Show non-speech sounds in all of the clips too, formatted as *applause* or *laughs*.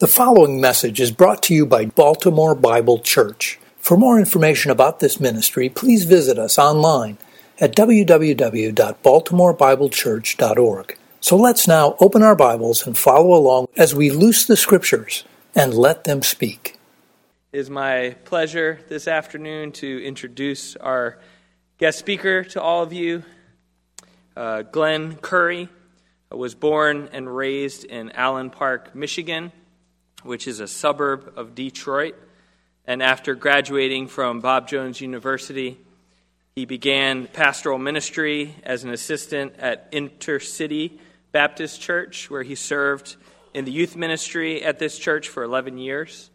The following message is brought to you by Baltimore Bible Church. For more information about this ministry, please visit us online at www.baltimorebiblechurch.org. So let's now open our Bibles and follow along as we loose the scriptures and let them speak. It is my pleasure this afternoon to introduce our guest speaker to all of you. Uh, Glenn Curry was born and raised in Allen Park, Michigan which is a suburb of Detroit. And after graduating from Bob Jones University, he began pastoral ministry as an assistant at Intercity Baptist Church, where he served in the youth ministry at this church for 11 years.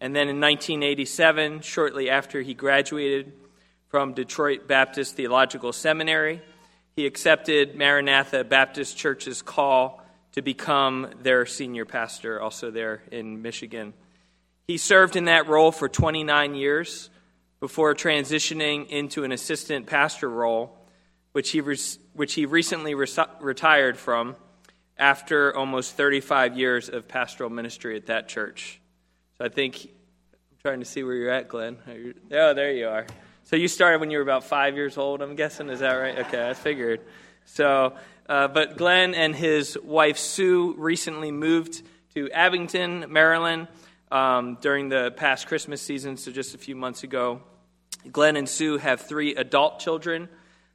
And then in 1987, shortly after he graduated from Detroit Baptist Theological Seminary, he accepted Maranatha Baptist Church's call to become their senior pastor, also there in Michigan. He served in that role for 29 years before transitioning into an assistant pastor role, which he, which he recently retired from after almost 35 years of pastoral ministry at that church. So I think I'm trying to see where you're at, Glenn. You, oh, there you are. So you started when you were about five years old, I'm guessing. Is that right? Okay, I figured. So uh, but Glenn and his wife Sue recently moved to Abingdon, Maryland, um, during the past Christmas season, so just a few months ago. Glenn and Sue have three adult children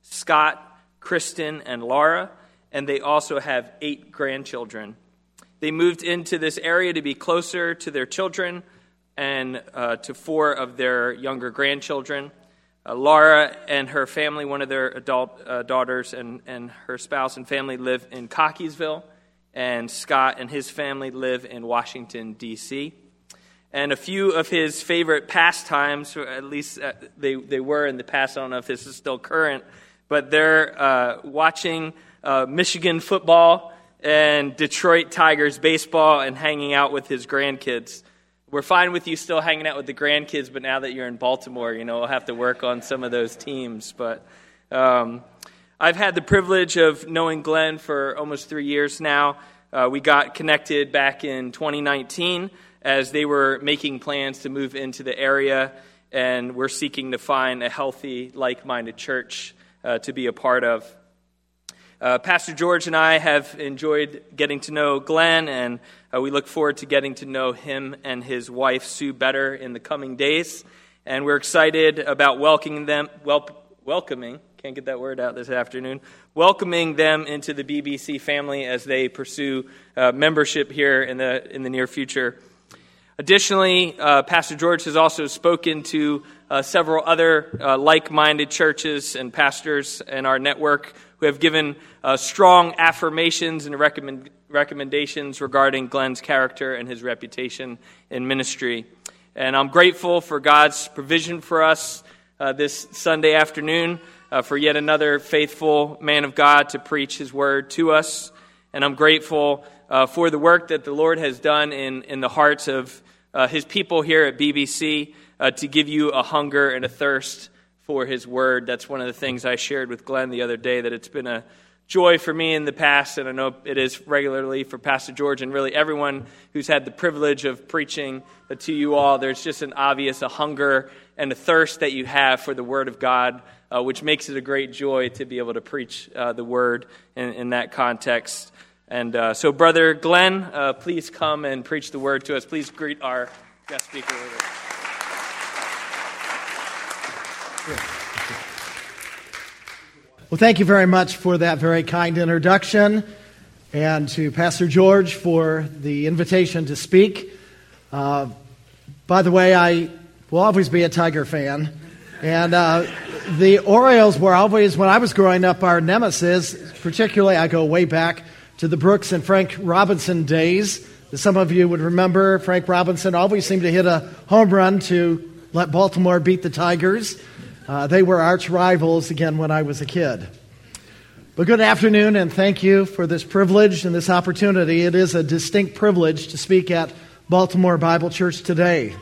Scott, Kristen, and Laura, and they also have eight grandchildren. They moved into this area to be closer to their children and uh, to four of their younger grandchildren. Uh, Laura and her family, one of their adult uh, daughters, and, and her spouse and family live in Cockeysville, and Scott and his family live in Washington, D.C. And a few of his favorite pastimes, or at least uh, they, they were in the past, I don't know if this is still current, but they're uh, watching uh, Michigan football and Detroit Tigers baseball and hanging out with his grandkids we're fine with you still hanging out with the grandkids, but now that you're in Baltimore, you know, we'll have to work on some of those teams. But um, I've had the privilege of knowing Glenn for almost three years now. Uh, we got connected back in 2019 as they were making plans to move into the area, and we're seeking to find a healthy, like minded church uh, to be a part of. Uh, Pastor George and I have enjoyed getting to know Glenn, and uh, we look forward to getting to know him and his wife, Sue, better in the coming days. And we're excited about welcoming them, wel- welcoming, can't get that word out this afternoon, welcoming them into the BBC family as they pursue uh, membership here in the, in the near future. Additionally, uh, Pastor George has also spoken to uh, several other uh, like minded churches and pastors in our network who have given uh, strong affirmations and recommend, recommendations regarding Glenn's character and his reputation in ministry. And I'm grateful for God's provision for us uh, this Sunday afternoon, uh, for yet another faithful man of God to preach his word to us. And I'm grateful uh, for the work that the Lord has done in, in the hearts of uh, his people here at BBC uh, to give you a hunger and a thirst for his word. That's one of the things I shared with Glenn the other day, that it's been a joy for me in the past, and I know it is regularly for Pastor George and really everyone who's had the privilege of preaching to you all. There's just an obvious a hunger and a thirst that you have for the Word of God, uh, which makes it a great joy to be able to preach uh, the Word in, in, that context. And uh, so, Brother Glenn, uh, please come and preach the Word to us. Please greet our guest speaker. Well, thank you very much for that very kind introduction, and to Pastor George for the invitation to speak. Uh, by the way, I will always be a Tiger fan, and uh, the Orioles were always, when I was growing up, our nemesis. Particularly, I go way back to the Brooks and Frank Robinson days. Some of you would remember Frank Robinson always seemed to hit a home run to let Baltimore beat the Tigers. Uh, they were arch rivals again when I was a kid. But good afternoon, and thank you for this privilege and this opportunity. It is a distinct privilege to speak at Baltimore Bible Church today.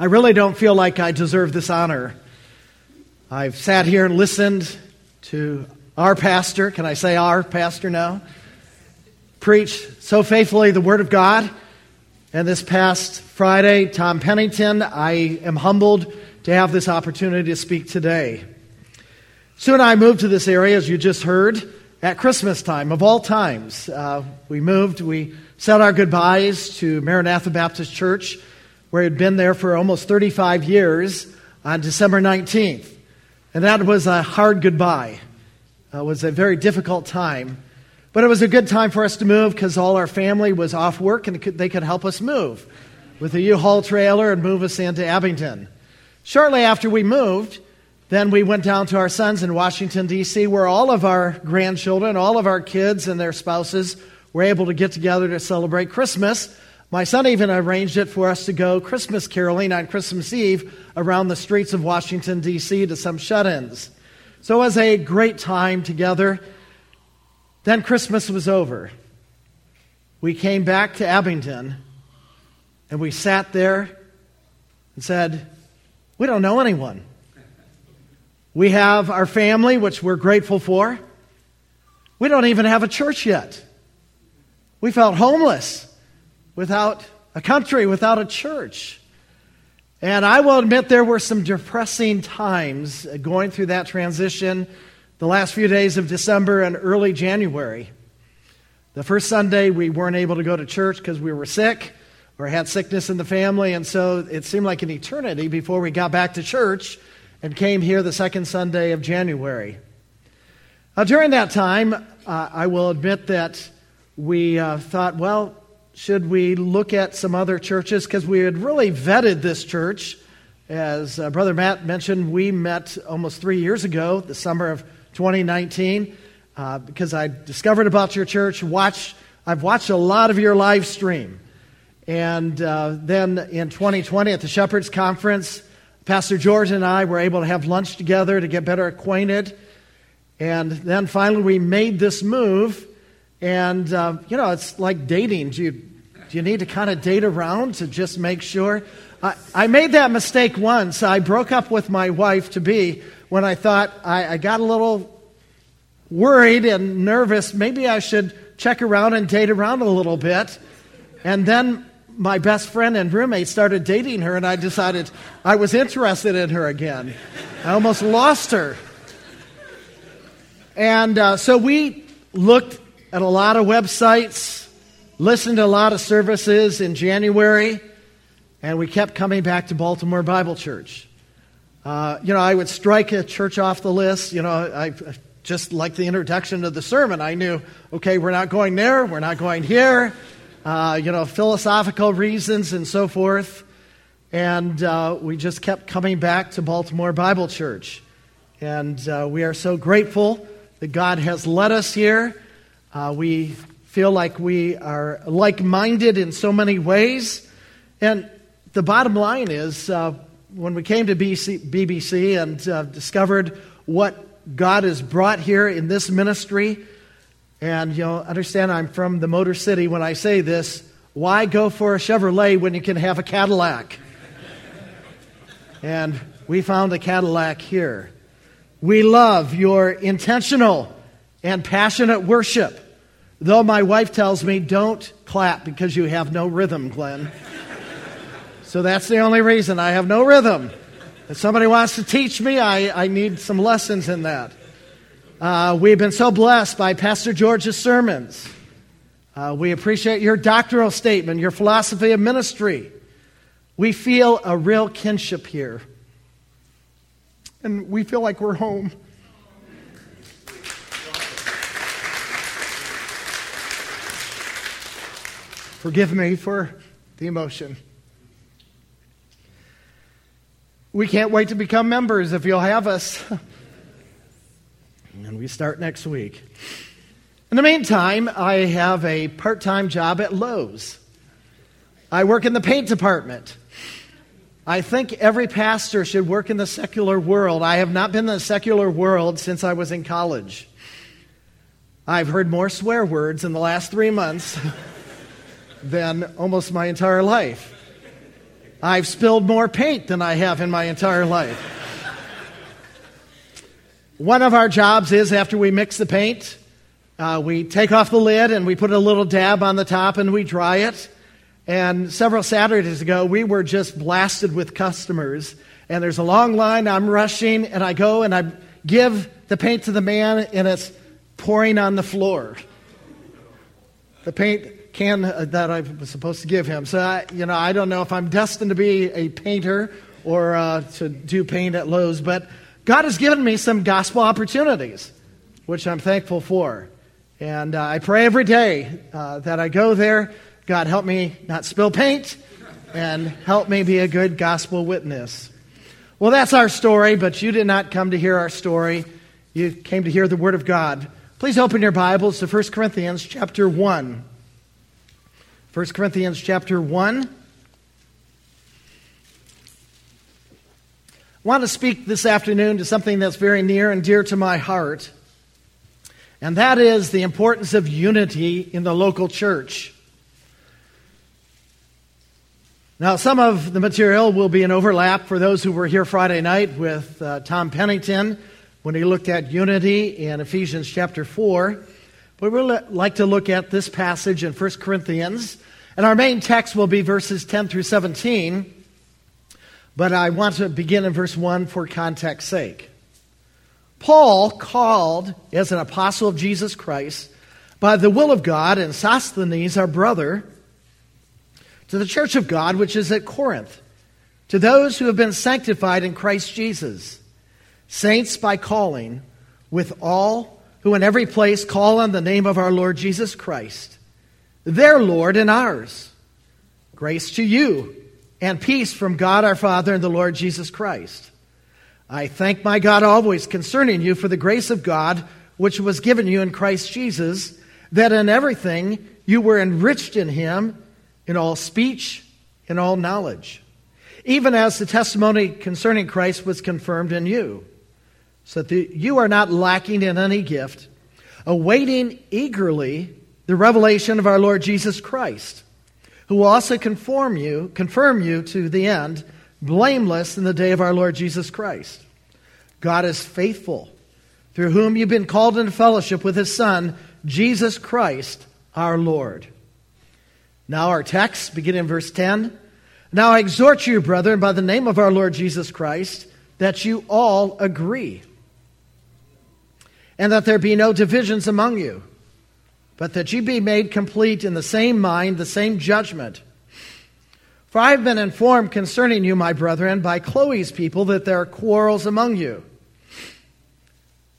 I really don't feel like I deserve this honor. I've sat here and listened to our pastor, can I say our pastor now, preach so faithfully the Word of God And this past Friday, Tom Pennington, I am humbled to have this opportunity to speak today. Sue and I moved to this area, as you just heard, at Christmas time, of all times. Uh, we moved, we said our goodbyes to Maranatha Baptist Church, where we had been there for almost 35 years, on December 19th. And that was a hard goodbye. Uh, it was a very difficult time. But it was a good time for us to move because all our family was off work and they could help us move with a U-Haul trailer and move us into Abingdon. Shortly after we moved, then we went down to our sons in Washington, D.C., where all of our grandchildren, all of our kids and their spouses were able to get together to celebrate Christmas. My son even arranged it for us to go Christmas caroling on Christmas Eve around the streets of Washington, D.C. to some shut ins. So it was a great time together. Then Christmas was over. We came back to Abingdon and we sat there and said, We don't know anyone. We have our family, which we're grateful for. We don't even have a church yet. We felt homeless without a country, without a church. And I will admit there were some depressing times going through that transition the last few days of December and early January. The first Sunday, we weren't able to go to church because we were sick or had sickness in the family, and so it seemed like an eternity before we got back to church and came here the second Sunday of January. Now, during that time, uh, I will admit that we uh, thought, well, should we look at some other churches? Because we had really vetted this church. As uh, Brother Matt mentioned, we met almost three years ago, the summer of 2019 uh, because I discovered about your church. Watch, I've watched a lot of your live stream. And uh, then in 2020 at the Shepherds Conference, Pastor George and I were able to have lunch together to get better acquainted. And then finally we made this move. And, uh, you know, it's like dating. Do you, do you need to kind of date around to just make sure? I, I made that mistake once. I broke up with my wife to be when I thought I, I got a little worried and nervous. Maybe I should check around and date around a little bit. And then my best friend and roommate started dating her, and I decided I was interested in her again. I almost lost her. And uh, so we looked at a lot of websites, listened to a lot of services in January, and we kept coming back to Baltimore Bible Church. Uh, you know, I would strike a church off the list. You know, I just like the introduction to the sermon. I knew, okay, we're not going there, we're not going here. Uh, you know, philosophical reasons and so forth. And uh, we just kept coming back to Baltimore Bible Church. And uh, we are so grateful that God has led us here. Uh, we feel like we are like minded in so many ways. And the bottom line is, uh, when we came to BC, BBC and uh, discovered what God has brought here in this ministry, and you know, understand I'm from the Motor City when I say this. Why go for a Chevrolet when you can have a Cadillac? and we found a Cadillac here. We love your intentional and passionate worship. Though my wife tells me, don't clap because you have no rhythm, Glenn. *laughs* So that's the only reason I have no rhythm. If somebody wants to teach me, I, I need some lessons in that. Uh, we've been so blessed by Pastor George's sermons. Uh, we appreciate your doctrinal statement, your philosophy of ministry. We feel a real kinship here. And we feel like we're home. Forgive me for the emotion. We can't wait to become members if you'll have us. *laughs* and we start next week. In the meantime, I have a part time job at Lowe's. I work in the paint department. I think every pastor should work in the secular world. I have not been in the secular world since I was in college. I've heard more swear words in the last three months *laughs* than almost my entire life. I've spilled more paint than I have in my entire life. One of our jobs is after we mix the paint, uh, we take off the lid and we put a little dab on the top and we dry it. And several Saturdays ago, we were just blasted with customers. And there's a long line. I'm rushing, and I go and I give the paint to the man, and it's pouring on the floor. The paint can that I was supposed to give him. So, I, you know, I don't know if I'm destined to be a painter or uh, to do paint at Lowe's, but God has given me some gospel opportunities, which I'm thankful for. And uh, I pray every day uh, that I go there. God, help me not spill paint and help me be a good gospel witness. Well, that's our story, but you did not come to hear our story. You came to hear the Word of God. Please open your Bibles to 1 Corinthians chapter 1. 1 Corinthians chapter 1. Want to speak this afternoon to something that's very near and dear to my heart, and that is the importance of unity in the local church. Now, some of the material will be an overlap for those who were here Friday night with uh, Tom Pennington when he looked at unity in Ephesians chapter 4. But we'd like to look at this passage in 1 Corinthians. And our main text will be verses 10 through 17. But I want to begin in verse 1 for context's sake. Paul, called as an apostle of Jesus Christ by the will of God, and Sosthenes, our brother, to the church of God which is at Corinth, to those who have been sanctified in Christ Jesus, saints by calling, with all who in every place call on the name of our Lord Jesus Christ, their Lord and ours. Grace to you and peace from God our Father and the Lord Jesus Christ. I thank my God always concerning you for the grace of God which was given you in Christ Jesus, that in everything you were enriched in him in all speech, in all knowledge, even as the testimony concerning Christ was confirmed in you, so that you are not lacking in any gift, awaiting eagerly the revelation of our Lord Jesus Christ, who will also conform you, confirm you to the end, blameless in the day of our Lord Jesus Christ. God is faithful, through whom you've been called into fellowship with his Son, Jesus Christ, our Lord. Now, our text, beginning in verse 10. Now I exhort you, brethren, by the name of our Lord Jesus Christ, that you all agree, and that there be no divisions among you, but that you be made complete in the same mind, the same judgment. For I have been informed concerning you, my brethren, by Chloe's people, that there are quarrels among you.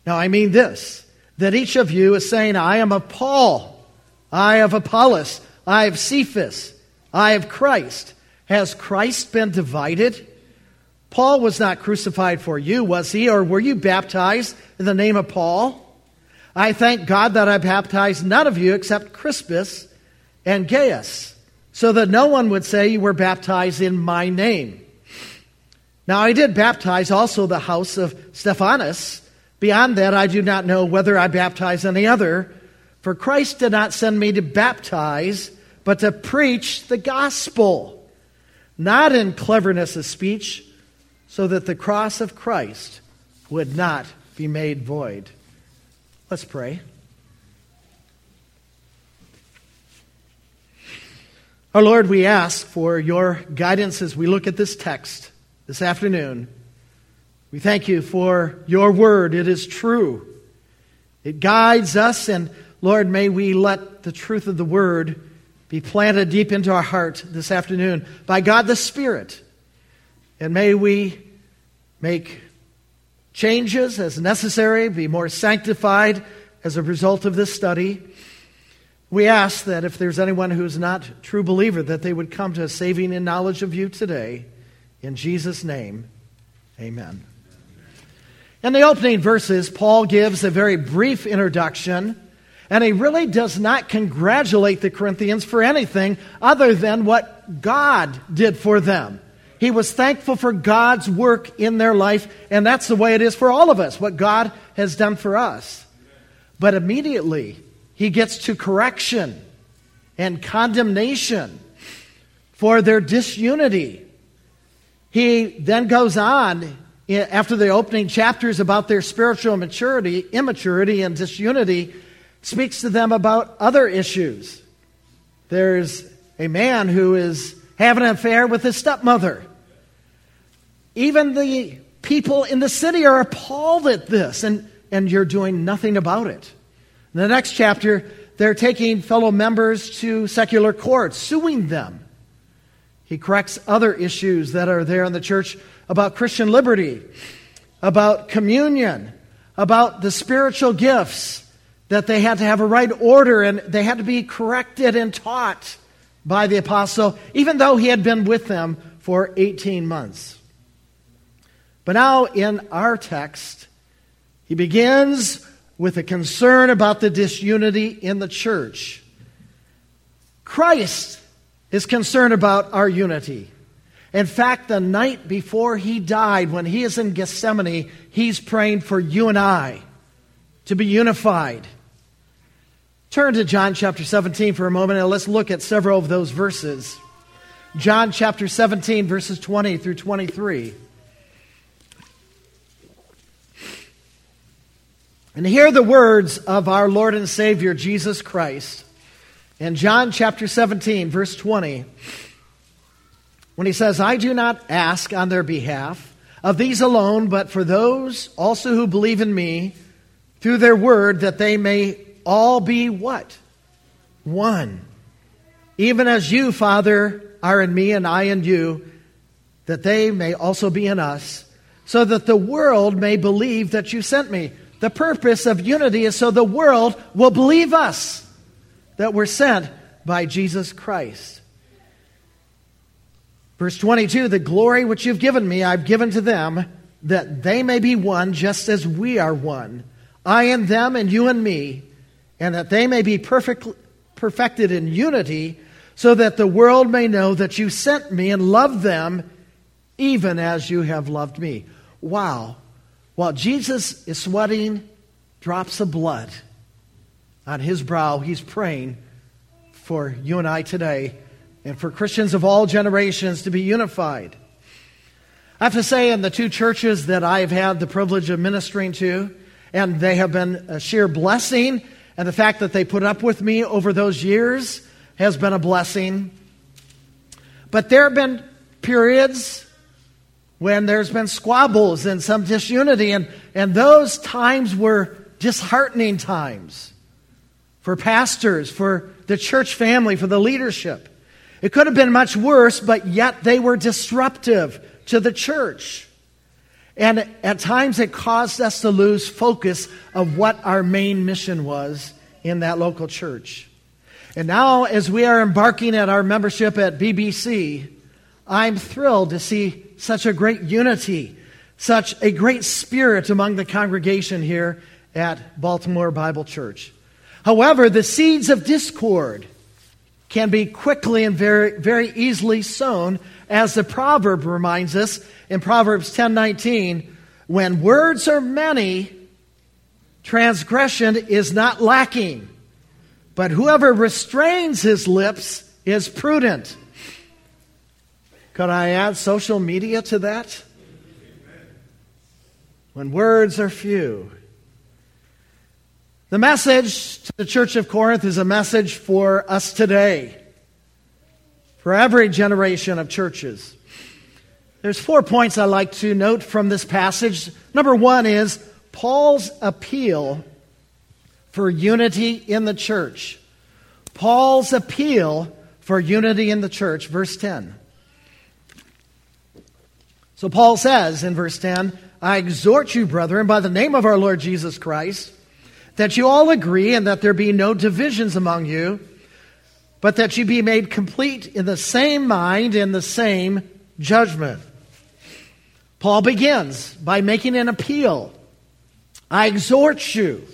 Now I mean this, that each of you is saying, I am of Paul, I of Apollos, I have Cephas. I have Christ. Has Christ been divided? Paul was not crucified for you, was he? Or were you baptized in the name of Paul? I thank God that I baptized none of you except Crispus and Gaius, so that no one would say you were baptized in my name. Now I did baptize also the house of Stephanas. Beyond that, I do not know whether I baptized any other, for Christ did not send me to baptize, but to preach the gospel, not in cleverness of speech, so that the cross of Christ would not be made void. Let's pray. Our Lord, we ask for your guidance as we look at this text this afternoon. We thank you for your word. It is true. It guides us, and Lord, may we let the truth of the word be planted deep into our heart this afternoon by God the Spirit. And may we make changes as necessary, be more sanctified as a result of this study. We ask that if there's anyone who's not true believer, that they would come to a saving in knowledge of you today. In Jesus' name, amen. In the opening verses, Paul gives a very brief introduction and he really does not congratulate the Corinthians for anything other than what God did for them. He was thankful for God's work in their life, and that's the way it is for all of us, what God has done for us. But immediately, he gets to correction and condemnation for their disunity. He then goes on eh, after the opening chapters about their spiritual maturity, immaturity, and disunity speaks to them about other issues. There's a man who is having an affair with his stepmother. Even the people in the city are appalled at this, and, and you're doing nothing about it. In the next chapter, they're taking fellow members to secular courts, suing them. He corrects other issues that are there in the church about Christian liberty, about communion, about the spiritual gifts, that they had to have a right order and they had to be corrected and taught by the apostle, even though he had been with them for 18 months. But now in our text, he begins with a concern about the disunity in the church. Christ is concerned about our unity. In fact, the night before he died, when he is in Gethsemane, he's praying for you and I to be unified. Turn to John chapter 17 for a moment and let's look at several of those verses. John chapter 17, verses 20 through 23. And hear the words of our Lord and Savior Jesus Christ in John chapter 17, verse 20, when he says, I do not ask on their behalf of these alone, but for those also who believe in me through their word, that they may all be what? One. Even as you, Father, are in me and I in you, that they may also be in us, so that the world may believe that you sent me. The purpose of unity is so the world will believe us that we're sent by Jesus Christ. Verse 22 The glory which you've given me, I've given to them, that they may be one just as we are one. I and them, and you and me, and that they may be perfect, perfected in unity, so that the world may know that you sent me and loved them even as you have loved me. Wow. While Jesus is sweating drops of blood on his brow, he's praying for you and I today and for Christians of all generations to be unified. I have to say, in the two churches that I've had the privilege of ministering to, and they have been a sheer blessing, and the fact that they put up with me over those years has been a blessing. But there have been periods when there's been squabbles and some disunity, and, and those times were disheartening times for pastors, for the church family, for the leadership. It could have been much worse, but yet they were disruptive to the church. And at times it caused us to lose focus of what our main mission was in that local church. And now, as we are embarking at our membership at BBC, I'm thrilled to see such a great unity, such a great spirit among the congregation here at Baltimore Bible Church. However, the seeds of discord can be quickly and very, very easily sown, as the proverb reminds us in Proverbs 10:19, when words are many, transgression is not lacking. But whoever restrains his lips is prudent. Could I add social media to that? When words are few. The message to the church of Corinth is a message for us today, for every generation of churches. There's four points I like to note from this passage. Number one is Paul's appeal for unity in the church. Paul's appeal for unity in the church, verse 10. So Paul says in verse 10, I exhort you, brethren, by the name of our Lord Jesus Christ, that you all agree and that there be no divisions among you, but that you be made complete in the same mind and the same judgment. Paul begins by making an appeal. I exhort you.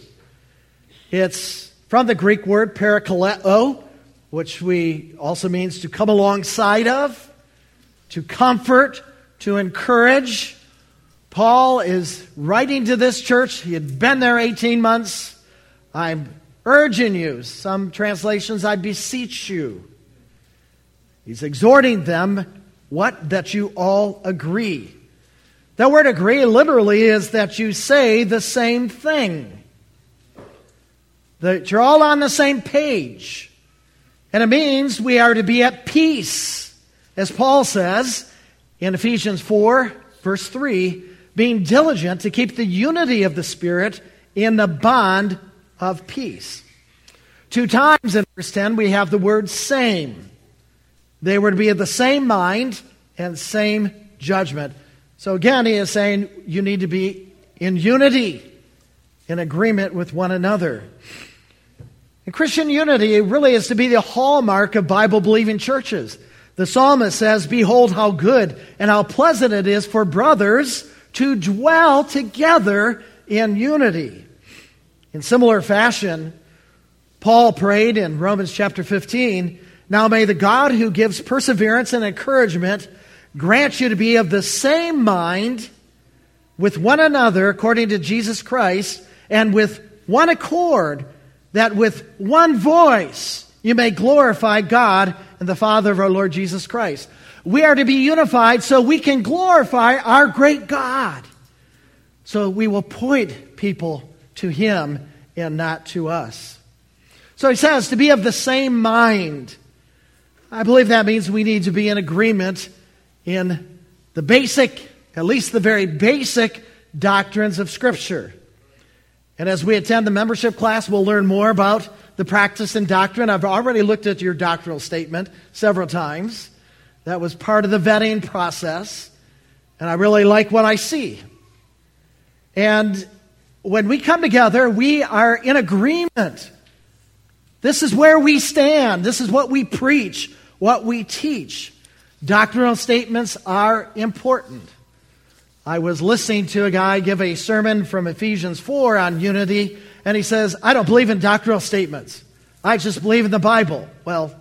It's from the Greek word parakaleo, which we also means to come alongside of, to comfort, to encourage. Paul is writing to this church. He had been there 18 months. I'm urging you. Some translations, I beseech you. He's exhorting them what? That you all agree. That word agree literally is that you say the same thing. That you're all on the same page. And it means we are to be at peace, as Paul says in Ephesians 4, verse 3, being diligent to keep the unity of the Spirit in the bond of peace. Two times in verse 10, we have the word same. They were to be of the same mind and same judgment. So again, he is saying you need to be in unity, in agreement with one another. And Christian unity really is to be the hallmark of Bible believing churches. The psalmist says, Behold how good and how pleasant it is for brothers to dwell together in unity. In similar fashion, Paul prayed in Romans chapter 15 Now may the God who gives perseverance and encouragement grant you to be of the same mind with one another according to Jesus Christ and with one accord, that with one voice you may glorify God and the Father of our Lord Jesus Christ. We are to be unified so we can glorify our great God. So we will point people to Him and not to us. So he says to be of the same mind. I believe that means we need to be in agreement in the basic, at least the very basic doctrines of Scripture. And as we attend the membership class, we'll learn more about the practice and doctrine. I've already looked at your doctrinal statement several times. That was part of the vetting process. And I really like what I see. And when we come together, we are in agreement. This is where we stand. This is what we preach, what we teach. Doctrinal statements are important. I was listening to a guy give a sermon from Ephesians 4 on unity, and he says, I don't believe in doctrinal statements. I just believe in the Bible. Well,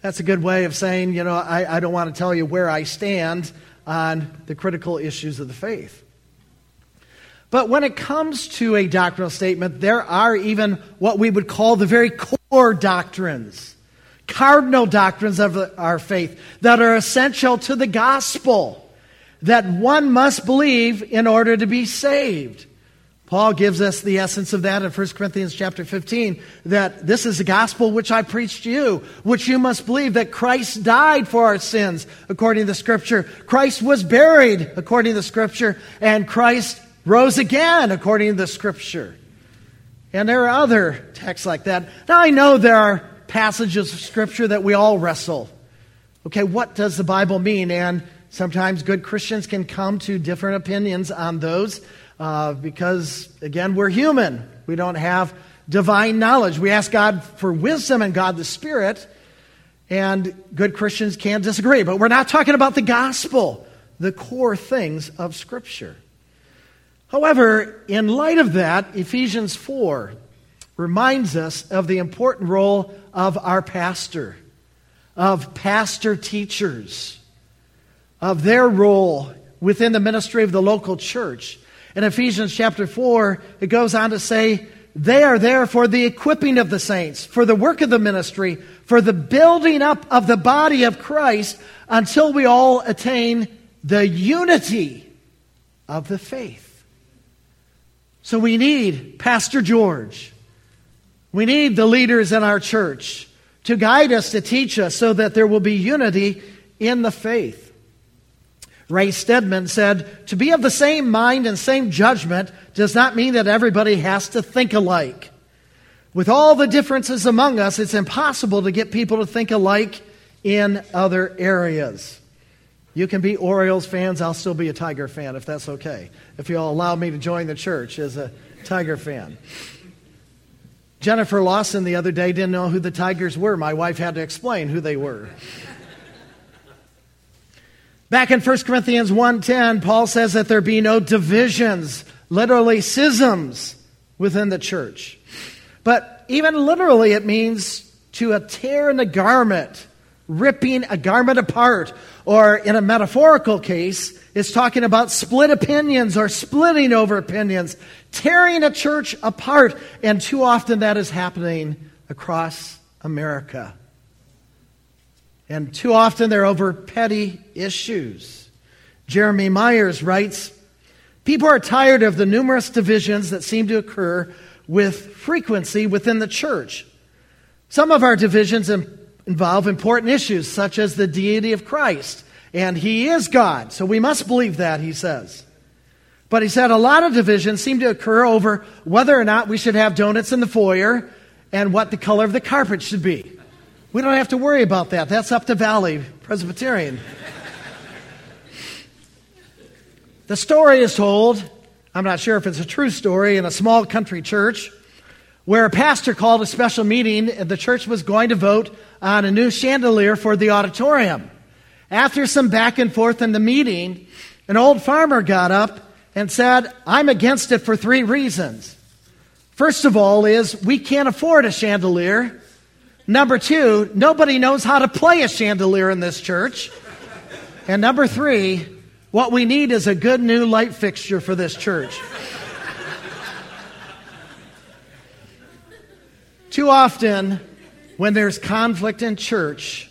that's a good way of saying, you know, I, I don't want to tell you where I stand on the critical issues of the faith. But when it comes to a doctrinal statement, there are even what we would call the very core doctrines cardinal doctrines of our faith that are essential to the gospel that one must believe in order to be saved. Paul gives us the essence of that in 1 Corinthians chapter 15 that this is the gospel which I preached to you, which you must believe that Christ died for our sins according to the scripture. Christ was buried according to the scripture and Christ rose again according to the scripture. And there are other texts like that. Now I know there are passages of Scripture that we all wrestle. Okay, what does the Bible mean? And sometimes good Christians can come to different opinions on those uh, because, again, we're human. We don't have divine knowledge. We ask God for wisdom and God the Spirit, and good Christians can't disagree. But we're not talking about the gospel, the core things of Scripture. However, in light of that, Ephesians 4 reminds us of the important role of our pastor, of pastor teachers, of their role within the ministry of the local church. In Ephesians chapter 4, it goes on to say, they are there for the equipping of the saints, for the work of the ministry, for the building up of the body of Christ until we all attain the unity of the faith. So we need Pastor George. We need the leaders in our church to guide us, to teach us, so that there will be unity in the faith. Ray Stedman said, To be of the same mind and same judgment does not mean that everybody has to think alike. With all the differences among us, it's impossible to get people to think alike in other areas. You can be Orioles fans, I'll still be a Tiger fan if that's okay. If you'll allow me to join the church as a Tiger fan. Jennifer Lawson the other day didn't know who the Tigers were. My wife had to explain who they were. Back in 1 Corinthians 1:10, Paul says that there be no divisions, literally schisms within the church. But even literally it means to a tear in the garment, ripping a garment apart, or in a metaphorical case, it's talking about split opinions or splitting over opinions, tearing a church apart, and too often that is happening across America. And too often they're over petty issues. Jeremy Myers writes People are tired of the numerous divisions that seem to occur with frequency within the church. Some of our divisions involve important issues, such as the deity of Christ. And he is God, so we must believe that, he says. But he said a lot of divisions seem to occur over whether or not we should have donuts in the foyer and what the color of the carpet should be. We don't have to worry about that. That's up to Valley Presbyterian. the story is told, I'm not sure if it's a true story, in a small country church where a pastor called a special meeting and the church was going to vote on a new chandelier for the auditorium. After some back and forth in the meeting, an old farmer got up and said, I'm against it for three reasons. First of all, is we can't afford a chandelier. Number two, nobody knows how to play a chandelier in this church. And number three, what we need is a good new light fixture for this church. Too often, when there's conflict in church,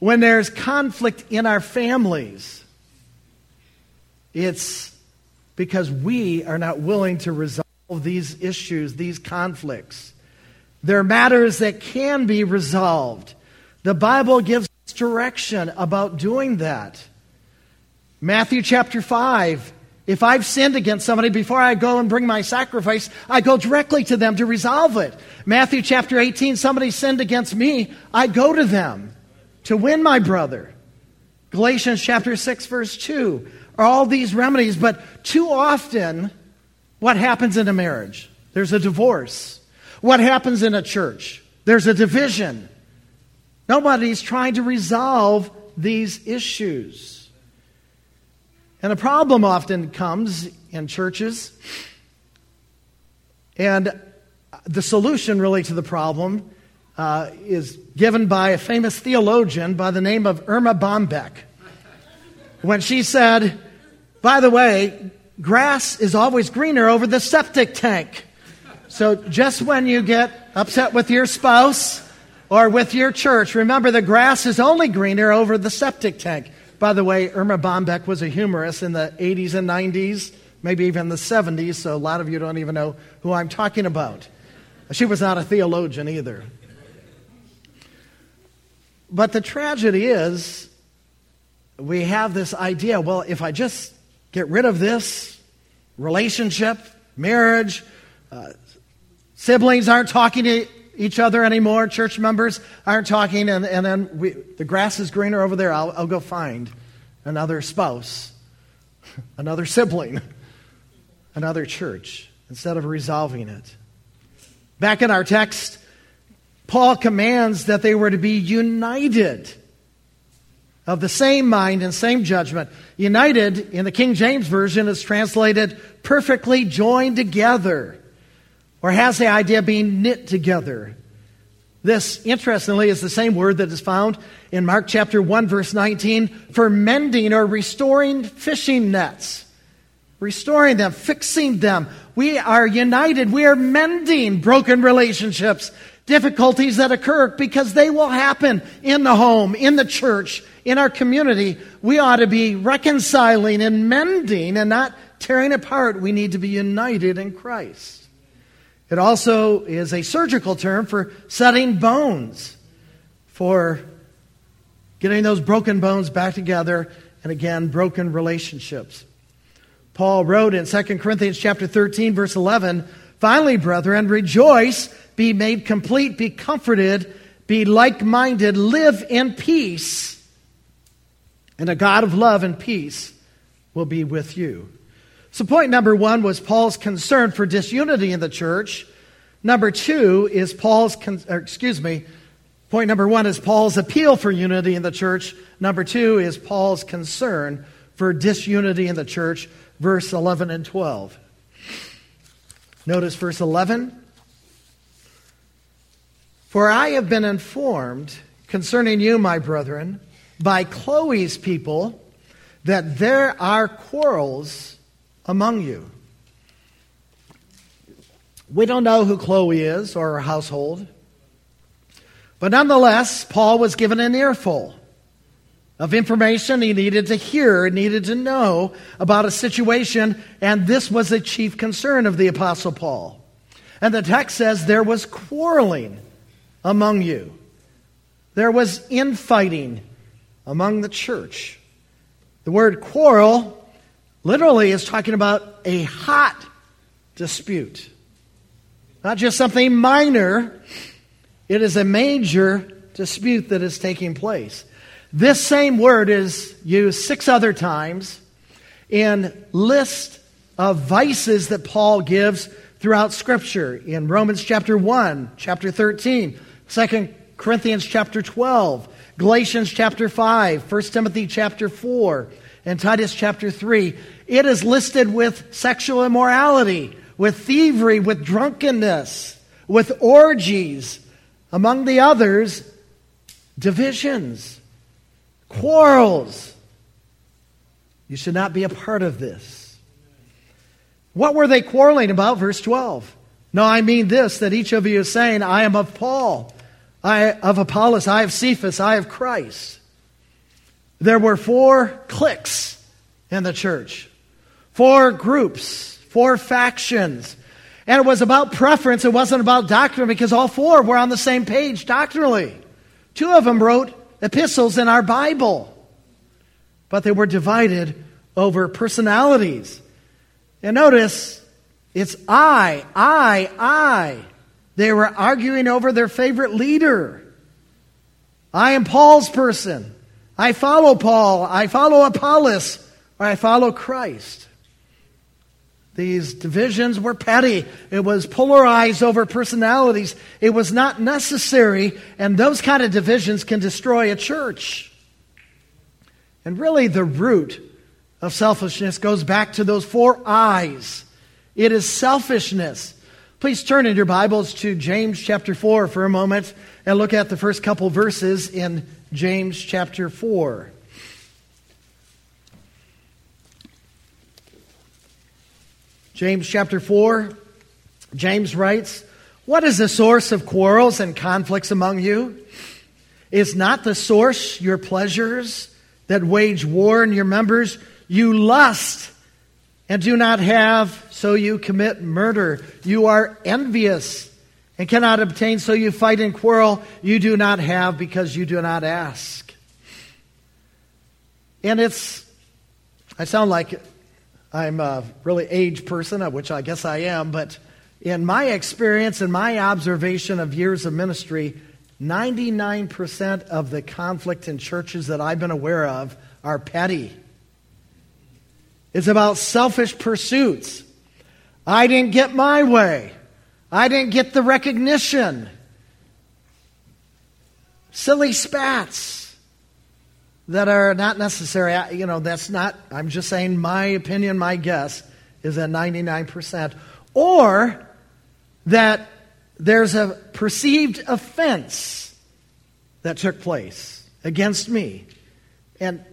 when there's conflict in our families, it's because we are not willing to resolve these issues, these conflicts. They're matters that can be resolved. The Bible gives us direction about doing that. Matthew chapter 5 if I've sinned against somebody before I go and bring my sacrifice, I go directly to them to resolve it. Matthew chapter 18, somebody sinned against me, I go to them to win my brother. Galatians chapter 6, verse 2 are all these remedies, but too often, what happens in a marriage? There's a divorce. What happens in a church? There's a division. Nobody's trying to resolve these issues. And a problem often comes in churches. And the solution, really, to the problem uh, is given by a famous theologian by the name of Erma Bombeck. When she said, By the way, grass is always greener over the septic tank. So just when you get upset with your spouse or with your church, remember the grass is only greener over the septic tank. By the way, Erma Bombeck was a humorist in the 80s and 90s, maybe even the 70s, so a lot of you don't even know who I'm talking about. She was not a theologian either. But the tragedy is, we have this idea well, if I just get rid of this relationship, marriage, uh, siblings aren't talking to each other anymore. Church members aren't talking, and, and then we, the grass is greener over there. I'll, I'll go find another spouse, *laughs* another sibling, *laughs* another church, instead of resolving it. Back in our text, Paul commands that they were to be united of the same mind and same judgment. United in the King James Version is translated perfectly joined together or has the idea of being knit together. This, interestingly, is the same word that is found in Mark chapter 1, verse 19, for mending or restoring fishing nets. Restoring them, fixing them. We are united. We are mending broken relationships, difficulties that occur because they will happen in the home, in the church, in our community. We ought to be reconciling and mending and not tearing apart. We need to be united in Christ. It also is a surgical term for setting bones, for getting those broken bones back together, and again, broken relationships. Paul wrote in 2 Corinthians chapter 13, verse 11, Finally, brethren, rejoice, be made complete, be comforted, be like minded, live in peace, and a God of love and peace will be with you. So, point number one was Paul's concern for disunity in the church. Number two is Paul's, excuse me, point number one is Paul's appeal for unity in the church. Number two is Paul's concern for disunity in the church, verse 11 and 12. Notice verse 11. For I have been informed concerning you, my brethren, by Chloe's people, that there are quarrels among you. We don't know who Chloe is or her household. But nonetheless, Paul was given an earful of information he needed to hear, needed to know about a situation, and this was a chief concern of the Apostle Paul. And the text says there was quarreling among you. There was infighting among the church. The word quarrel literally is talking about a hot dispute. Not just something minor, it is a major dispute that is taking place. This same word is used six other times in list of vices that Paul gives throughout Scripture in Romans chapter 1, chapter 13, 2 Corinthians chapter 12, Galatians chapter 5, 1 Timothy chapter 4, and Titus chapter 3. It is listed with sexual immorality, with thievery, with drunkenness, with orgies, among the others, divisions, quarrels. You should not be a part of this. What were they quarreling about? Verse 12. No, I mean this that each of you is saying, I am of Paul, I of Apollos, I of Cephas, I of Christ. There were four cliques in the church, four groups, four factions. And it was about preference, it wasn't about doctrine because all four were on the same page doctrinally. Two of them wrote epistles in our Bible, but they were divided over personalities. And notice, it's I, I, I. They were arguing over their favorite leader. I am Paul's person. I follow Paul. I follow Apollos. Or I follow Christ. These divisions were petty. It was polarized over personalities. It was not necessary, and those kind of divisions can destroy a church. And really, the root of selfishness goes back to those four eyes. It is selfishness. Please turn in your Bibles to James chapter 4 for a moment and look at the first couple verses in James chapter 4. James chapter 4, James writes, What is the source of quarrels and conflicts among you? Is not the source your pleasures that wage war in your members? You lust and do not have, so you commit murder. You are envious and cannot obtain, so you fight and quarrel. You do not have because you do not ask. And it's, I sound like I'm a really aged person, which I guess I am, but in my experience and my observation of years of ministry, 99% of the conflict in churches that I've been aware of are petty. It's about selfish pursuits. I didn't get my way. I didn't get the recognition. Silly spats that are not necessary. You know, that's not, I'm just saying my opinion, my guess is at 99%. Or that there's a perceived offense that took place against me. And,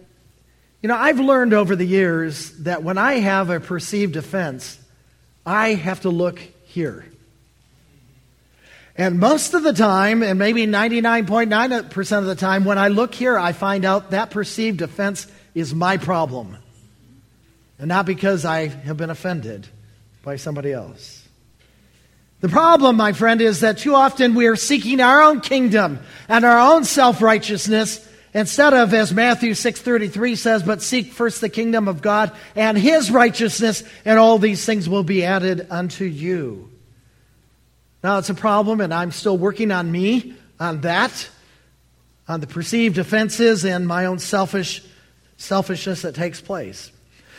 you know, I've learned over the years that when I have a perceived offense, I have to look here. And most of the time, and maybe 99.9% of the time, when I look here, I find out that perceived offense is my problem. And not because I have been offended by somebody else. The problem, my friend, is that too often we are seeking our own kingdom and our own self-righteousness instead of, as Matthew 6.33 says, but seek first the kingdom of God and his righteousness, and all these things will be added unto you. Now, it's a problem, and I'm still working on me, on that, on the perceived offenses and my own selfish selfishness that takes place.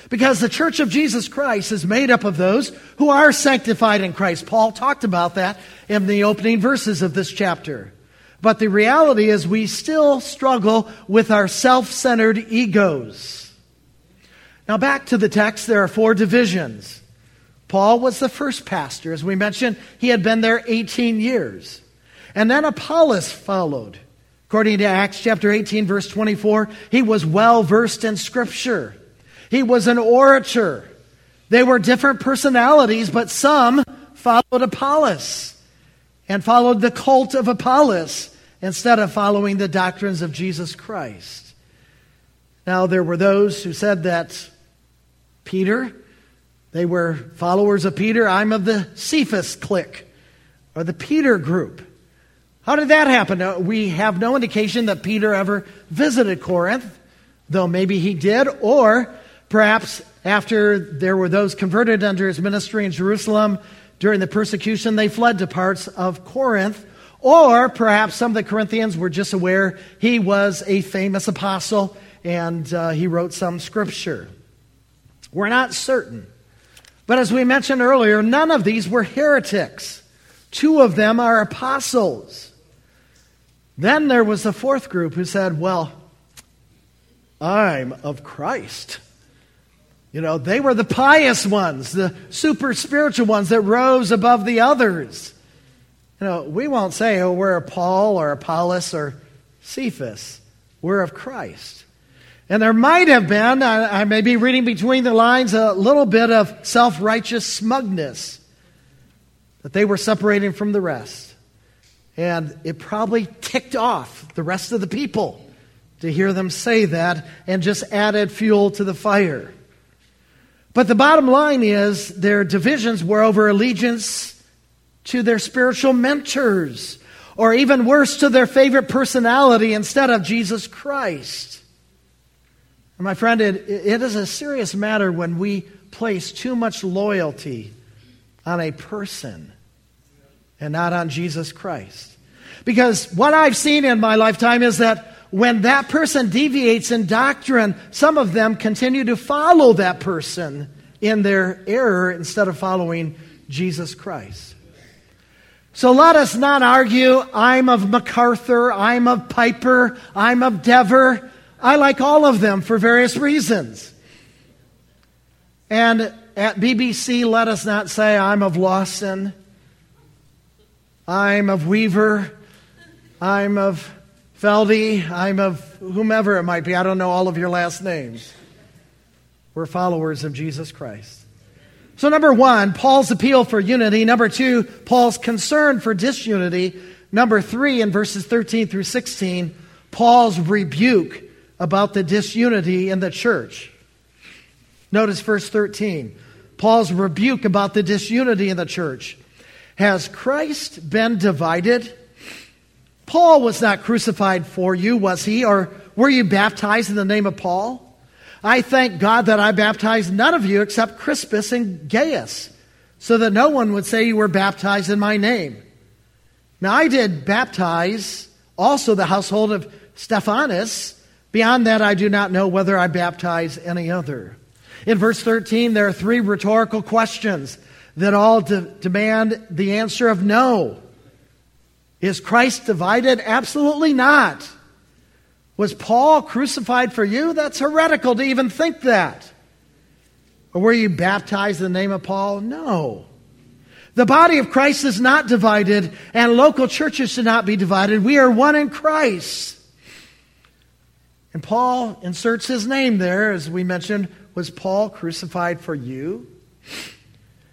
Because the church of Jesus Christ is made up of those who are sanctified in Christ. Paul talked about that in the opening verses of this chapter. But the reality is we still struggle with our self-centered egos. Now back to the text, there are four divisions. Paul was the first pastor. As we mentioned, he had been there 18 years. And then Apollos followed. According to Acts chapter 18, verse 24, he was well versed in Scripture. He was an orator. They were different personalities, but some followed Apollos and followed the cult of Apollos instead of following the doctrines of Jesus Christ. Now, there were those who said that Peter they were followers of Peter. I'm of the Cephas clique, or the Peter group. How did that happen? We have no indication that Peter ever visited Corinth, though maybe he did, or perhaps after there were those converted under his ministry in Jerusalem during the persecution, they fled to parts of Corinth. Or perhaps some of the Corinthians were just aware he was a famous apostle and uh, he wrote some scripture. We're not certain. But as we mentioned earlier, none of these were heretics. Two of them are apostles. Then there was the fourth group who said, Well, I'm of Christ. You know, they were the pious ones, the super spiritual ones that rose above the others. You know, we won't say, oh, we're a Paul or Apollos or Cephas. We're of Christ. And there might have been, I, I may be reading between the lines, a little bit of self righteous smugness that they were separating from the rest. And it probably ticked off the rest of the people to hear them say that and just added fuel to the fire. But the bottom line is their divisions were over allegiance to their spiritual mentors, or even worse, to their favorite personality instead of Jesus Christ. And my friend, it, it is a serious matter when we place too much loyalty on a person and not on Jesus Christ. Because what I've seen in my lifetime is that when that person deviates in doctrine, some of them continue to follow that person in their error instead of following Jesus Christ. So let us not argue, I'm of MacArthur, I'm of Piper, I'm of Dever. I like all of them for various reasons. And at BBC, let us not say, I'm of Lawson, I'm of Weaver, I'm of Feldy, I'm of whomever it might be. I don't know all of your last names. We're followers of Jesus Christ. So, number one, Paul's appeal for unity. Number two, Paul's concern for disunity. Number three, in verses 13 through 16, Paul's rebuke about the disunity in the church. Notice verse 13. Paul's rebuke about the disunity in the church. Has Christ been divided? Paul was not crucified for you, was he? Or were you baptized in the name of Paul? I thank God that I baptized none of you except Crispus and Gaius, so that no one would say you were baptized in my name. Now I did baptize also the household of Stephanas. Beyond that, I do not know whether I baptize any other. In verse 13, there are three rhetorical questions that all de- demand the answer of no. Is Christ divided? Absolutely not. Was Paul crucified for you? That's heretical to even think that. Or were you baptized in the name of Paul? No. The body of Christ is not divided, and local churches should not be divided. We are one in Christ. And Paul inserts his name there, as we mentioned. Was Paul crucified for you?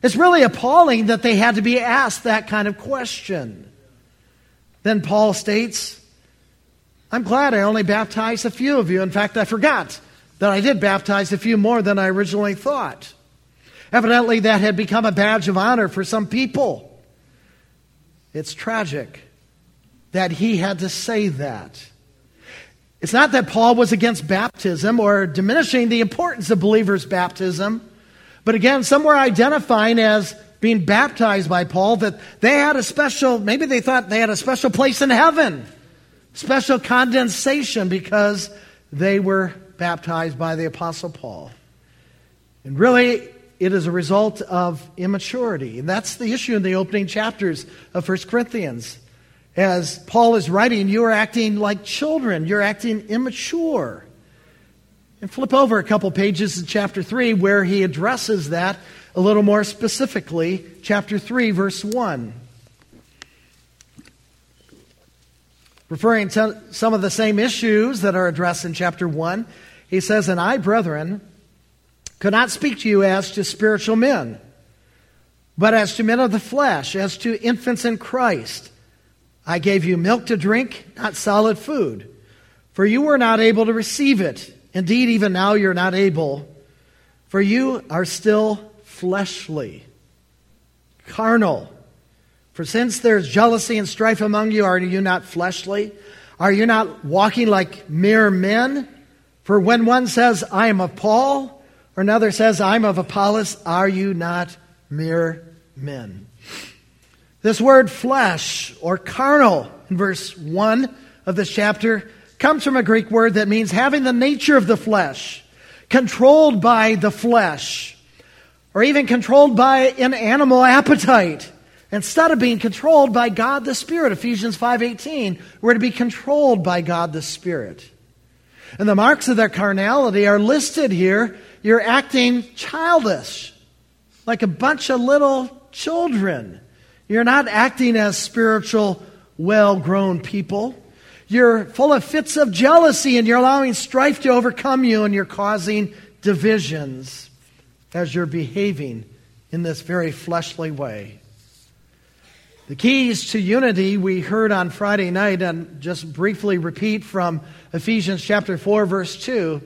It's really appalling that they had to be asked that kind of question. Then Paul states, I'm glad I only baptized a few of you. In fact, I forgot that I did baptize a few more than I originally thought. Evidently, that had become a badge of honor for some people. It's tragic that he had to say that. It's not that Paul was against baptism or diminishing the importance of believers' baptism, but again, some were identifying as being baptized by Paul, that they had a special, maybe they thought they had a special place in heaven, special condensation because they were baptized by the Apostle Paul. And really, it is a result of immaturity. And that's the issue in the opening chapters of 1 Corinthians. As Paul is writing, you are acting like children, you're acting immature. And flip over a couple pages in chapter 3 where he addresses that a little more specifically, chapter 3, verse 1. Referring to some of the same issues that are addressed in chapter 1, he says, And I, brethren, could not speak to you as to spiritual men, but as to men of the flesh, as to infants in Christ. I gave you milk to drink, not solid food, for you were not able to receive it. Indeed, even now you're not able, for you are still fleshly, carnal. For since there's jealousy and strife among you, are you not fleshly? Are you not walking like mere men? For when one says, I am of Paul, or another says, I'm of Apollos, are you not mere men? This word flesh or carnal in verse 1 of this chapter comes from a Greek word that means having the nature of the flesh, controlled by the flesh, or even controlled by an animal appetite. Instead of being controlled by God the Spirit, Ephesians 5:18, we're to be controlled by God the Spirit. And the marks of their carnality are listed here. You're acting childish, like a bunch of little children. You're not acting as spiritual, well grown people. You're full of fits of jealousy and you're allowing strife to overcome you and you're causing divisions as you're behaving in this very fleshly way. The keys to unity we heard on Friday night, and just briefly repeat from Ephesians chapter 4, verse 2.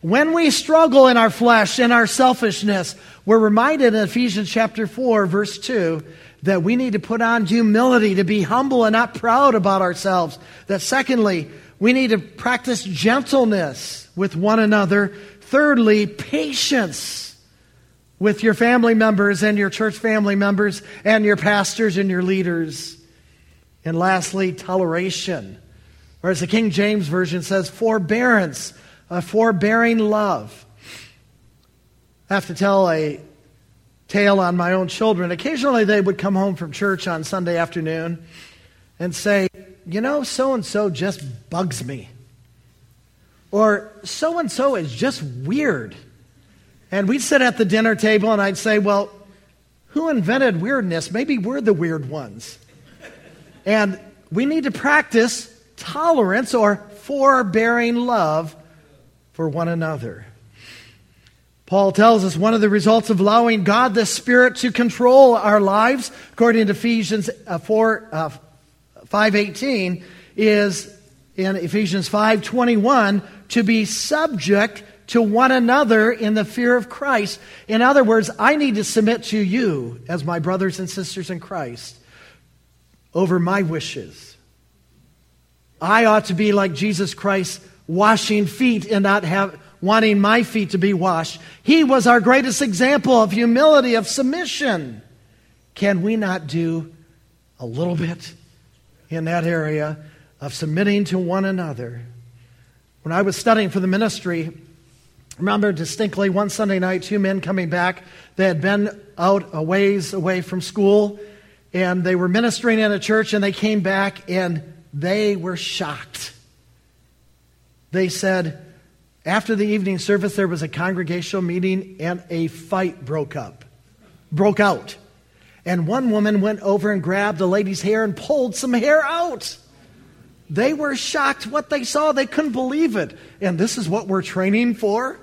When we struggle in our flesh, in our selfishness, we're reminded in Ephesians chapter 4, verse 2, that we need to put on humility, to be humble and not proud about ourselves. That secondly, we need to practice gentleness with one another. Thirdly, patience with your family members and your church family members and your pastors and your leaders. And lastly, toleration. Or as the King James Version says, forbearance, a forbearing love. I have to tell a tale on my own children. Occasionally they would come home from church on Sunday afternoon and say, You know, so and so just bugs me. Or so and so is just weird. And we'd sit at the dinner table and I'd say, Well, who invented weirdness? Maybe we're the weird ones. And we need to practice tolerance or forbearing love for one another. Paul tells us one of the results of allowing God the Spirit to control our lives, according to Ephesians uh, 4, uh, 5.18, is in Ephesians 5.21, to be subject to one another in the fear of Christ. In other words, I need to submit to you as my brothers and sisters in Christ over my wishes. I ought to be like Jesus Christ, washing feet and not have, wanting my feet to be washed. He was our greatest example of humility, of submission. Can we not do a little bit in that area of submitting to one another? When I was studying for the ministry, I remember distinctly one Sunday night, two men coming back. They had been out a ways away from school, and they were ministering in a church, and they came back, and they were shocked. They said, after the evening service, there was a congregational meeting, and a fight broke up, broke out. And one woman went over and grabbed a lady's hair and pulled some hair out. They were shocked what they saw. They couldn't believe it. And this is what we're training for?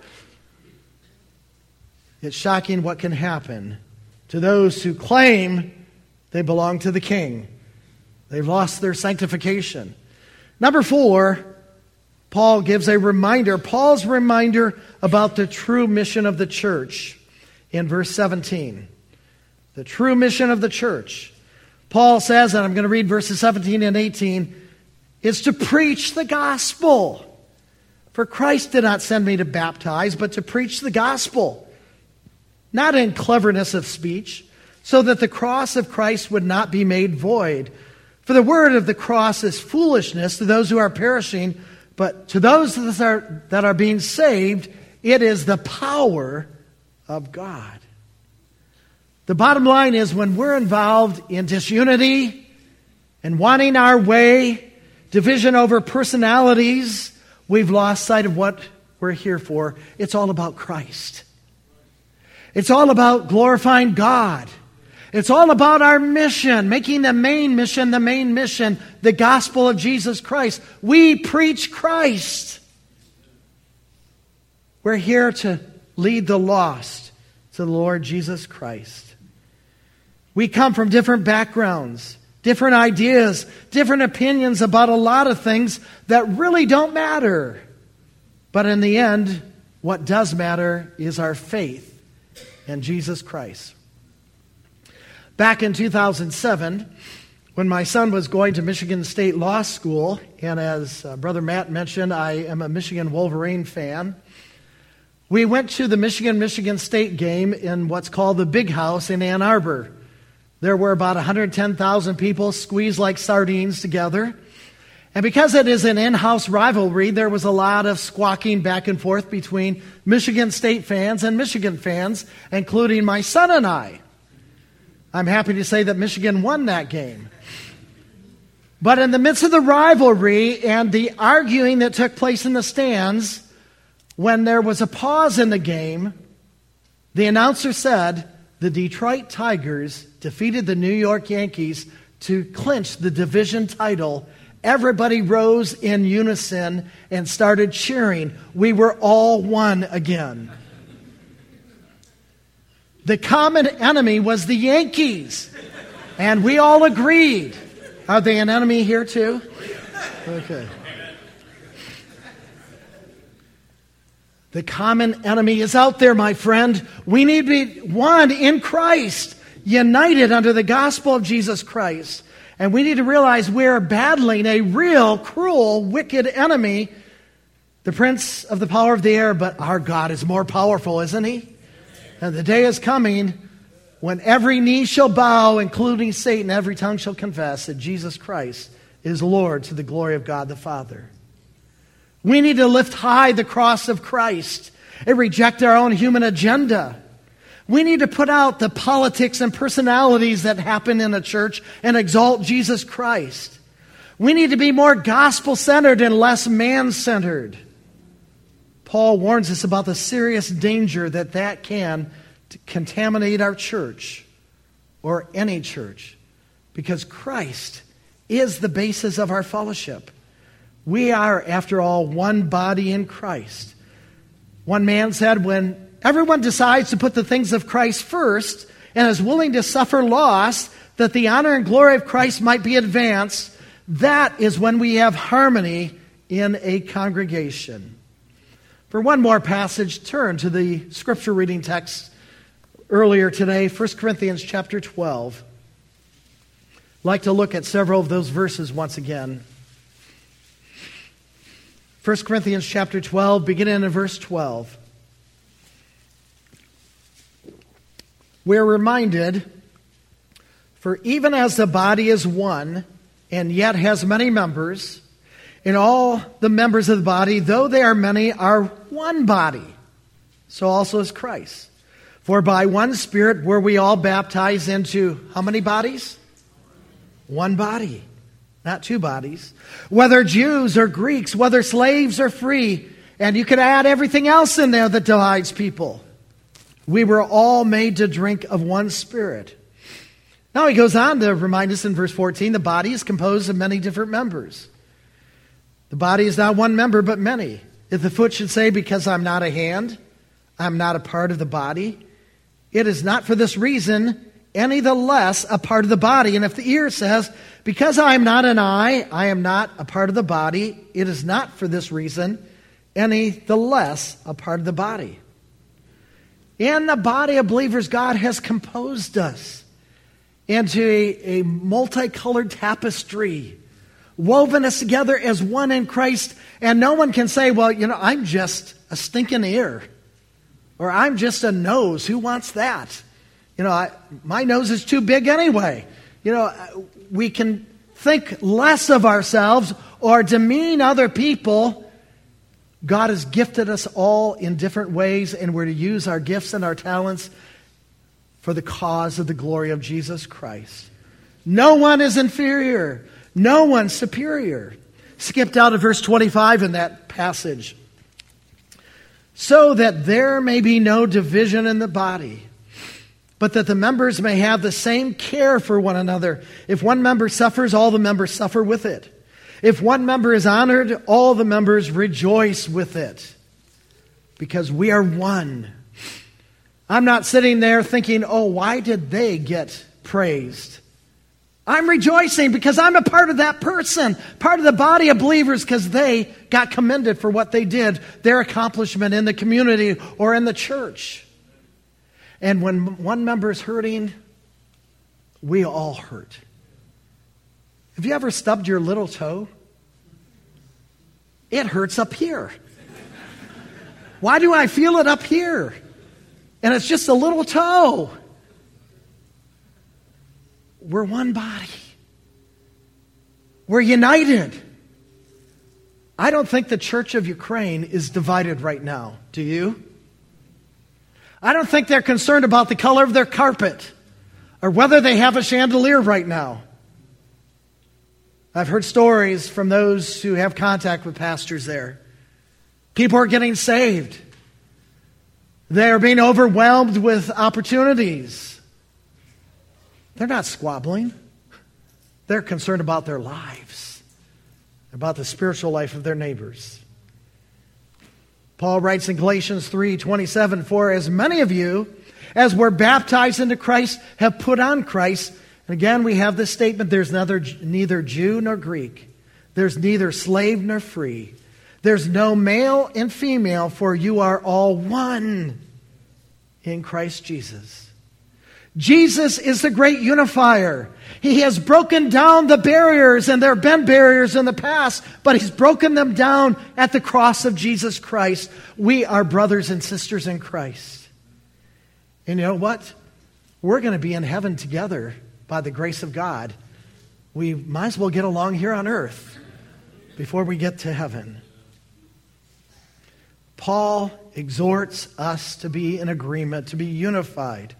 It's shocking what can happen to those who claim they belong to the king. They've lost their sanctification. Number four, Paul gives a reminder, Paul's reminder about the true mission of the church in verse 17. The true mission of the church. Paul says, and I'm going to read verses 17 and 18, is to preach the gospel. For Christ did not send me to baptize, but to preach the gospel not in cleverness of speech, so that the cross of Christ would not be made void. For the word of the cross is foolishness to those who are perishing, but to those that are, that are being saved, it is the power of God. The bottom line is when we're involved in disunity and wanting our way, division over personalities, we've lost sight of what we're here for. It's all about Christ. It's all about glorifying God. It's all about our mission, making the main mission the main mission, the gospel of Jesus Christ. We preach Christ. We're here to lead the lost to the Lord Jesus Christ. We come from different backgrounds, different ideas, different opinions about a lot of things that really don't matter. But in the end, what does matter is our faith and Jesus Christ. Back in 2007, when my son was going to Michigan State Law School, and as uh, Brother Matt mentioned, I am a Michigan Wolverine fan. We went to the Michigan Michigan State game in what's called the Big House in Ann Arbor. There were about 110,000 people squeezed like sardines together. And because it is an in house rivalry, there was a lot of squawking back and forth between Michigan State fans and Michigan fans, including my son and I. I'm happy to say that Michigan won that game. But in the midst of the rivalry and the arguing that took place in the stands, when there was a pause in the game, the announcer said the Detroit Tigers defeated the New York Yankees to clinch the division title Everybody rose in unison and started cheering. We were all one again. The common enemy was the Yankees, and we all agreed. Are they an enemy here too? Okay. The common enemy is out there, my friend. We need to be one in Christ, united under the gospel of Jesus Christ. And we need to realize we're battling a real, cruel, wicked enemy, the prince of the power of the air, but our God is more powerful, isn't he? And the day is coming when every knee shall bow, including Satan, every tongue shall confess that Jesus Christ is Lord to the glory of God the Father. We need to lift high the cross of Christ and reject our own human agenda. We need to put out the politics and personalities that happen in a church and exalt Jesus Christ. We need to be more gospel centered and less man centered. Paul warns us about the serious danger that that can contaminate our church or any church because Christ is the basis of our fellowship. We are, after all, one body in Christ. One man said, when everyone decides to put the things of Christ first and is willing to suffer loss that the honor and glory of Christ might be advanced, that is when we have harmony in a congregation. For one more passage, turn to the scripture reading text earlier today, 1 Corinthians chapter 12. I'd like to look at several of those verses once again. 1 Corinthians chapter 12, beginning in verse 12. we're reminded for even as the body is one and yet has many members, in all the members of the body, though they are many, are one body. So also is Christ. For by one Spirit were we all baptized into how many bodies? One body, not two bodies. Whether Jews or Greeks, whether slaves or free, and you could add everything else in there that divides people. We were all made to drink of one spirit. Now he goes on to remind us in verse 14 the body is composed of many different members. The body is not one member, but many. If the foot should say, Because I'm not a hand, I'm not a part of the body, it is not for this reason any the less a part of the body. And if the ear says, Because I am not an eye, I am not a part of the body, it is not for this reason any the less a part of the body. In the body of believers, God has composed us into a, a multicolored tapestry, woven us together as one in Christ. And no one can say, well, you know, I'm just a stinking ear, or I'm just a nose. Who wants that? You know, I, my nose is too big anyway. You know, we can think less of ourselves or demean other people God has gifted us all in different ways, and we're to use our gifts and our talents for the cause of the glory of Jesus Christ. No one is inferior, no one superior. Skipped out of verse 25 in that passage. So that there may be no division in the body, but that the members may have the same care for one another. If one member suffers, all the members suffer with it. If one member is honored, all the members rejoice with it because we are one. I'm not sitting there thinking, oh, why did they get praised? I'm rejoicing because I'm a part of that person, part of the body of believers because they got commended for what they did, their accomplishment in the community or in the church. And when one member is hurting, we all hurt. Have you ever stubbed your little toe? It hurts up here. Why do I feel it up here? And it's just a little toe. We're one body. We're united. I don't think the church of Ukraine is divided right now. Do you? I don't think they're concerned about the color of their carpet or whether they have a chandelier right now. I've heard stories from those who have contact with pastors there. People are getting saved. They are being overwhelmed with opportunities. They're not squabbling. They're concerned about their lives, about the spiritual life of their neighbors. Paul writes in Galatians 3:27, "For as many of you as were baptized into Christ have put on Christ." And again, we have this statement, there's neither, neither Jew nor Greek. There's neither slave nor free. There's no male and female, for you are all one in Christ Jesus. Jesus is the great unifier. He has broken down the barriers, and there have been barriers in the past, but He's broken them down at the cross of Jesus Christ. We are brothers and sisters in Christ. And you know what? We're going to be in heaven together by the grace of God. We might as well get along here on earth before we get to heaven. Paul exhorts us to be in agreement, to be unified.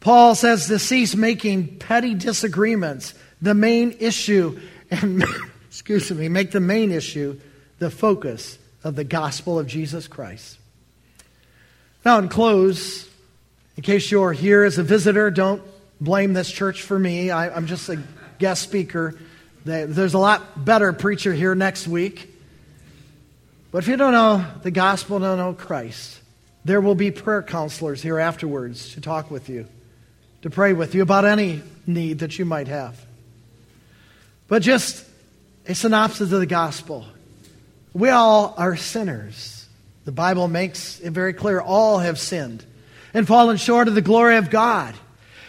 Paul says to cease making petty disagreements the main issue, and *laughs* excuse me, make the main issue the focus of the gospel of Jesus Christ. Now, in close, in case you're here as a visitor, don't blame this church for me. I, am just a guest speaker. There's a lot better preacher here next week. But if you don't know the gospel, don't know Christ, there will be prayer counselors here afterwards to talk with you to pray with you about any need that you might have. But just a synopsis of the gospel. We all are sinners. The Bible makes it very clear all have sinned and fallen short of the glory of God.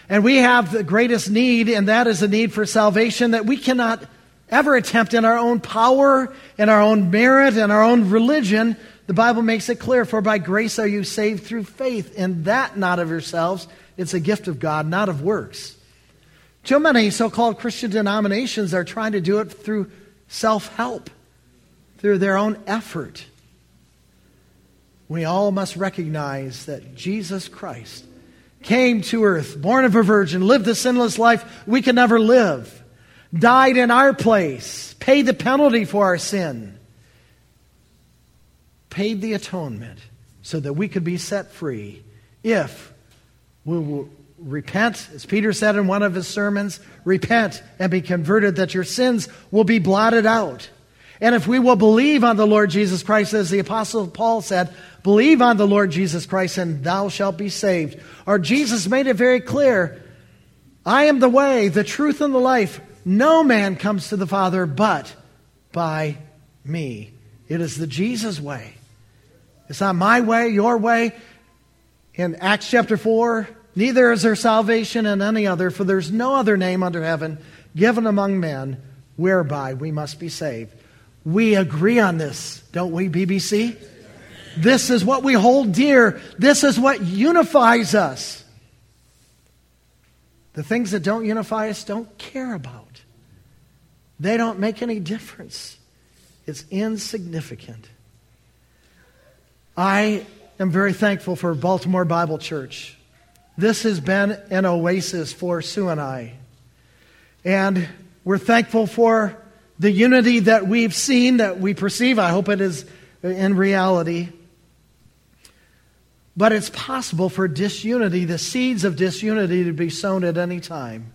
And we have the greatest need, and that is a need for salvation that we cannot ever attempt in our own power, in our own merit, in our own religion. The Bible makes it clear, for by grace are you saved through faith, and that not of yourselves. It's a gift of God, not of works. Too many so called Christian denominations are trying to do it through self help, through their own effort. We all must recognize that Jesus Christ came to earth, born of a virgin, lived the sinless life we can never live, died in our place, paid the penalty for our sin, paid the atonement so that we could be set free if we will repent, as Peter said in one of his sermons, repent and be converted that your sins will be blotted out. And if we will believe on the Lord Jesus Christ, as the Apostle Paul said, believe on the Lord Jesus Christ and thou shalt be saved. Or Jesus made it very clear I am the way, the truth, and the life. No man comes to the Father but by me. It is the Jesus way. It's not my way, your way in Acts chapter 4, neither is there salvation in any other, for there's no other name under heaven given among men whereby we must be saved. We agree on this, don't we, BBC? This is what we hold dear. This is what unifies us. The things that don't unify us don't care about. They don't make any difference. It's insignificant. I am very thankful for Baltimore Bible Church. This has been an oasis for Sue and I. And we're thankful for the unity that we've seen, that we perceive. I hope it is in reality. But it's possible for disunity, the seeds of disunity, to be sown at any time.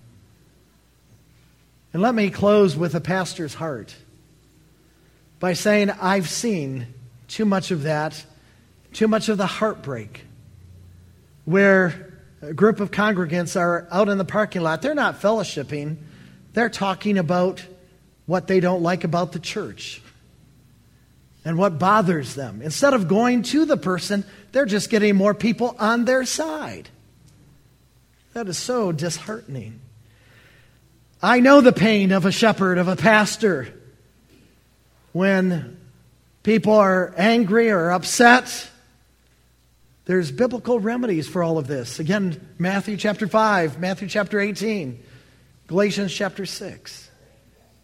And let me close with a pastor's heart by saying, I've seen too much of that too much of the heartbreak where a group of congregants are out in the parking lot. They're not fellowshipping, they're talking about what they don't like about the church and what bothers them. Instead of going to the person, they're just getting more people on their side. That is so disheartening. I know the pain of a shepherd, of a pastor, when people are angry or upset. There's biblical remedies for all of this. Again, Matthew chapter 5, Matthew chapter 18, Galatians chapter 6.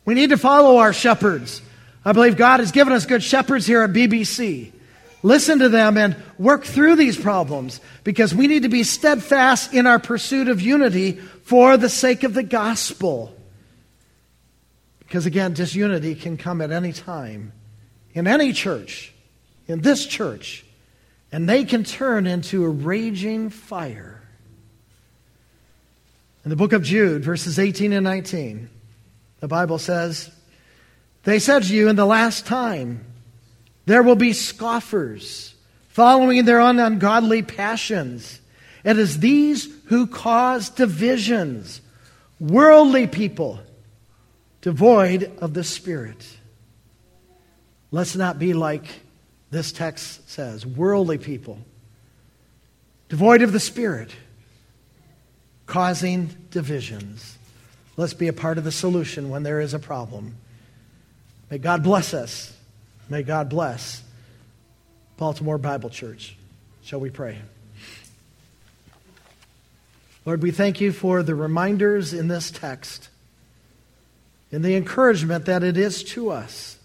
We need to follow our shepherds. I believe God has given us good shepherds here at BBC. Listen to them and work through these problems because we need to be steadfast in our pursuit of unity for the sake of the gospel. Because again, disunity can come at any time in any church, in this church, and they can turn into a raging fire. In the book of Jude, verses 18 and 19, the Bible says, They said to you in the last time, there will be scoffers following their ungodly passions. It is these who cause divisions, worldly people, devoid of the Spirit. Let's not be like this text says worldly people, devoid of the Spirit, causing divisions. Let's be a part of the solution when there is a problem. May God bless us. May God bless Baltimore Bible Church. Shall we pray? Lord, we thank you for the reminders in this text and the encouragement that it is to us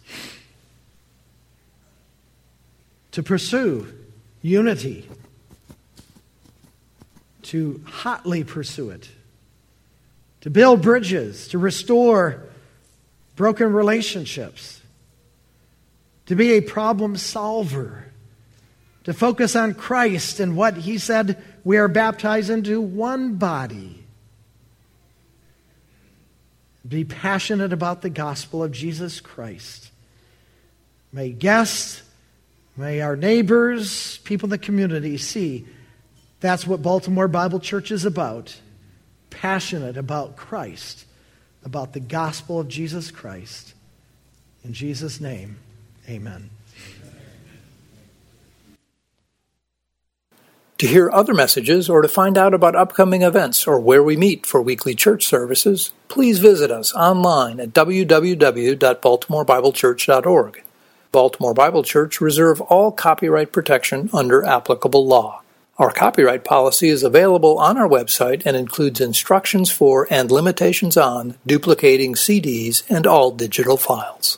to pursue unity, to hotly pursue it, to build bridges, to restore broken relationships, to be a problem solver, to focus on Christ and what He said we are baptized into one body. Be passionate about the gospel of Jesus Christ. May guests May our neighbors, people in the community see that's what Baltimore Bible Church is about. Passionate about Christ, about the gospel of Jesus Christ. In Jesus' name, amen. To hear other messages or to find out about upcoming events or where we meet for weekly church services, please visit us online at www.baltimorebiblechurch.org. Baltimore Bible Church reserve all copyright protection under applicable law. Our copyright policy is available on our website and includes instructions for and limitations on duplicating CDs and all digital files.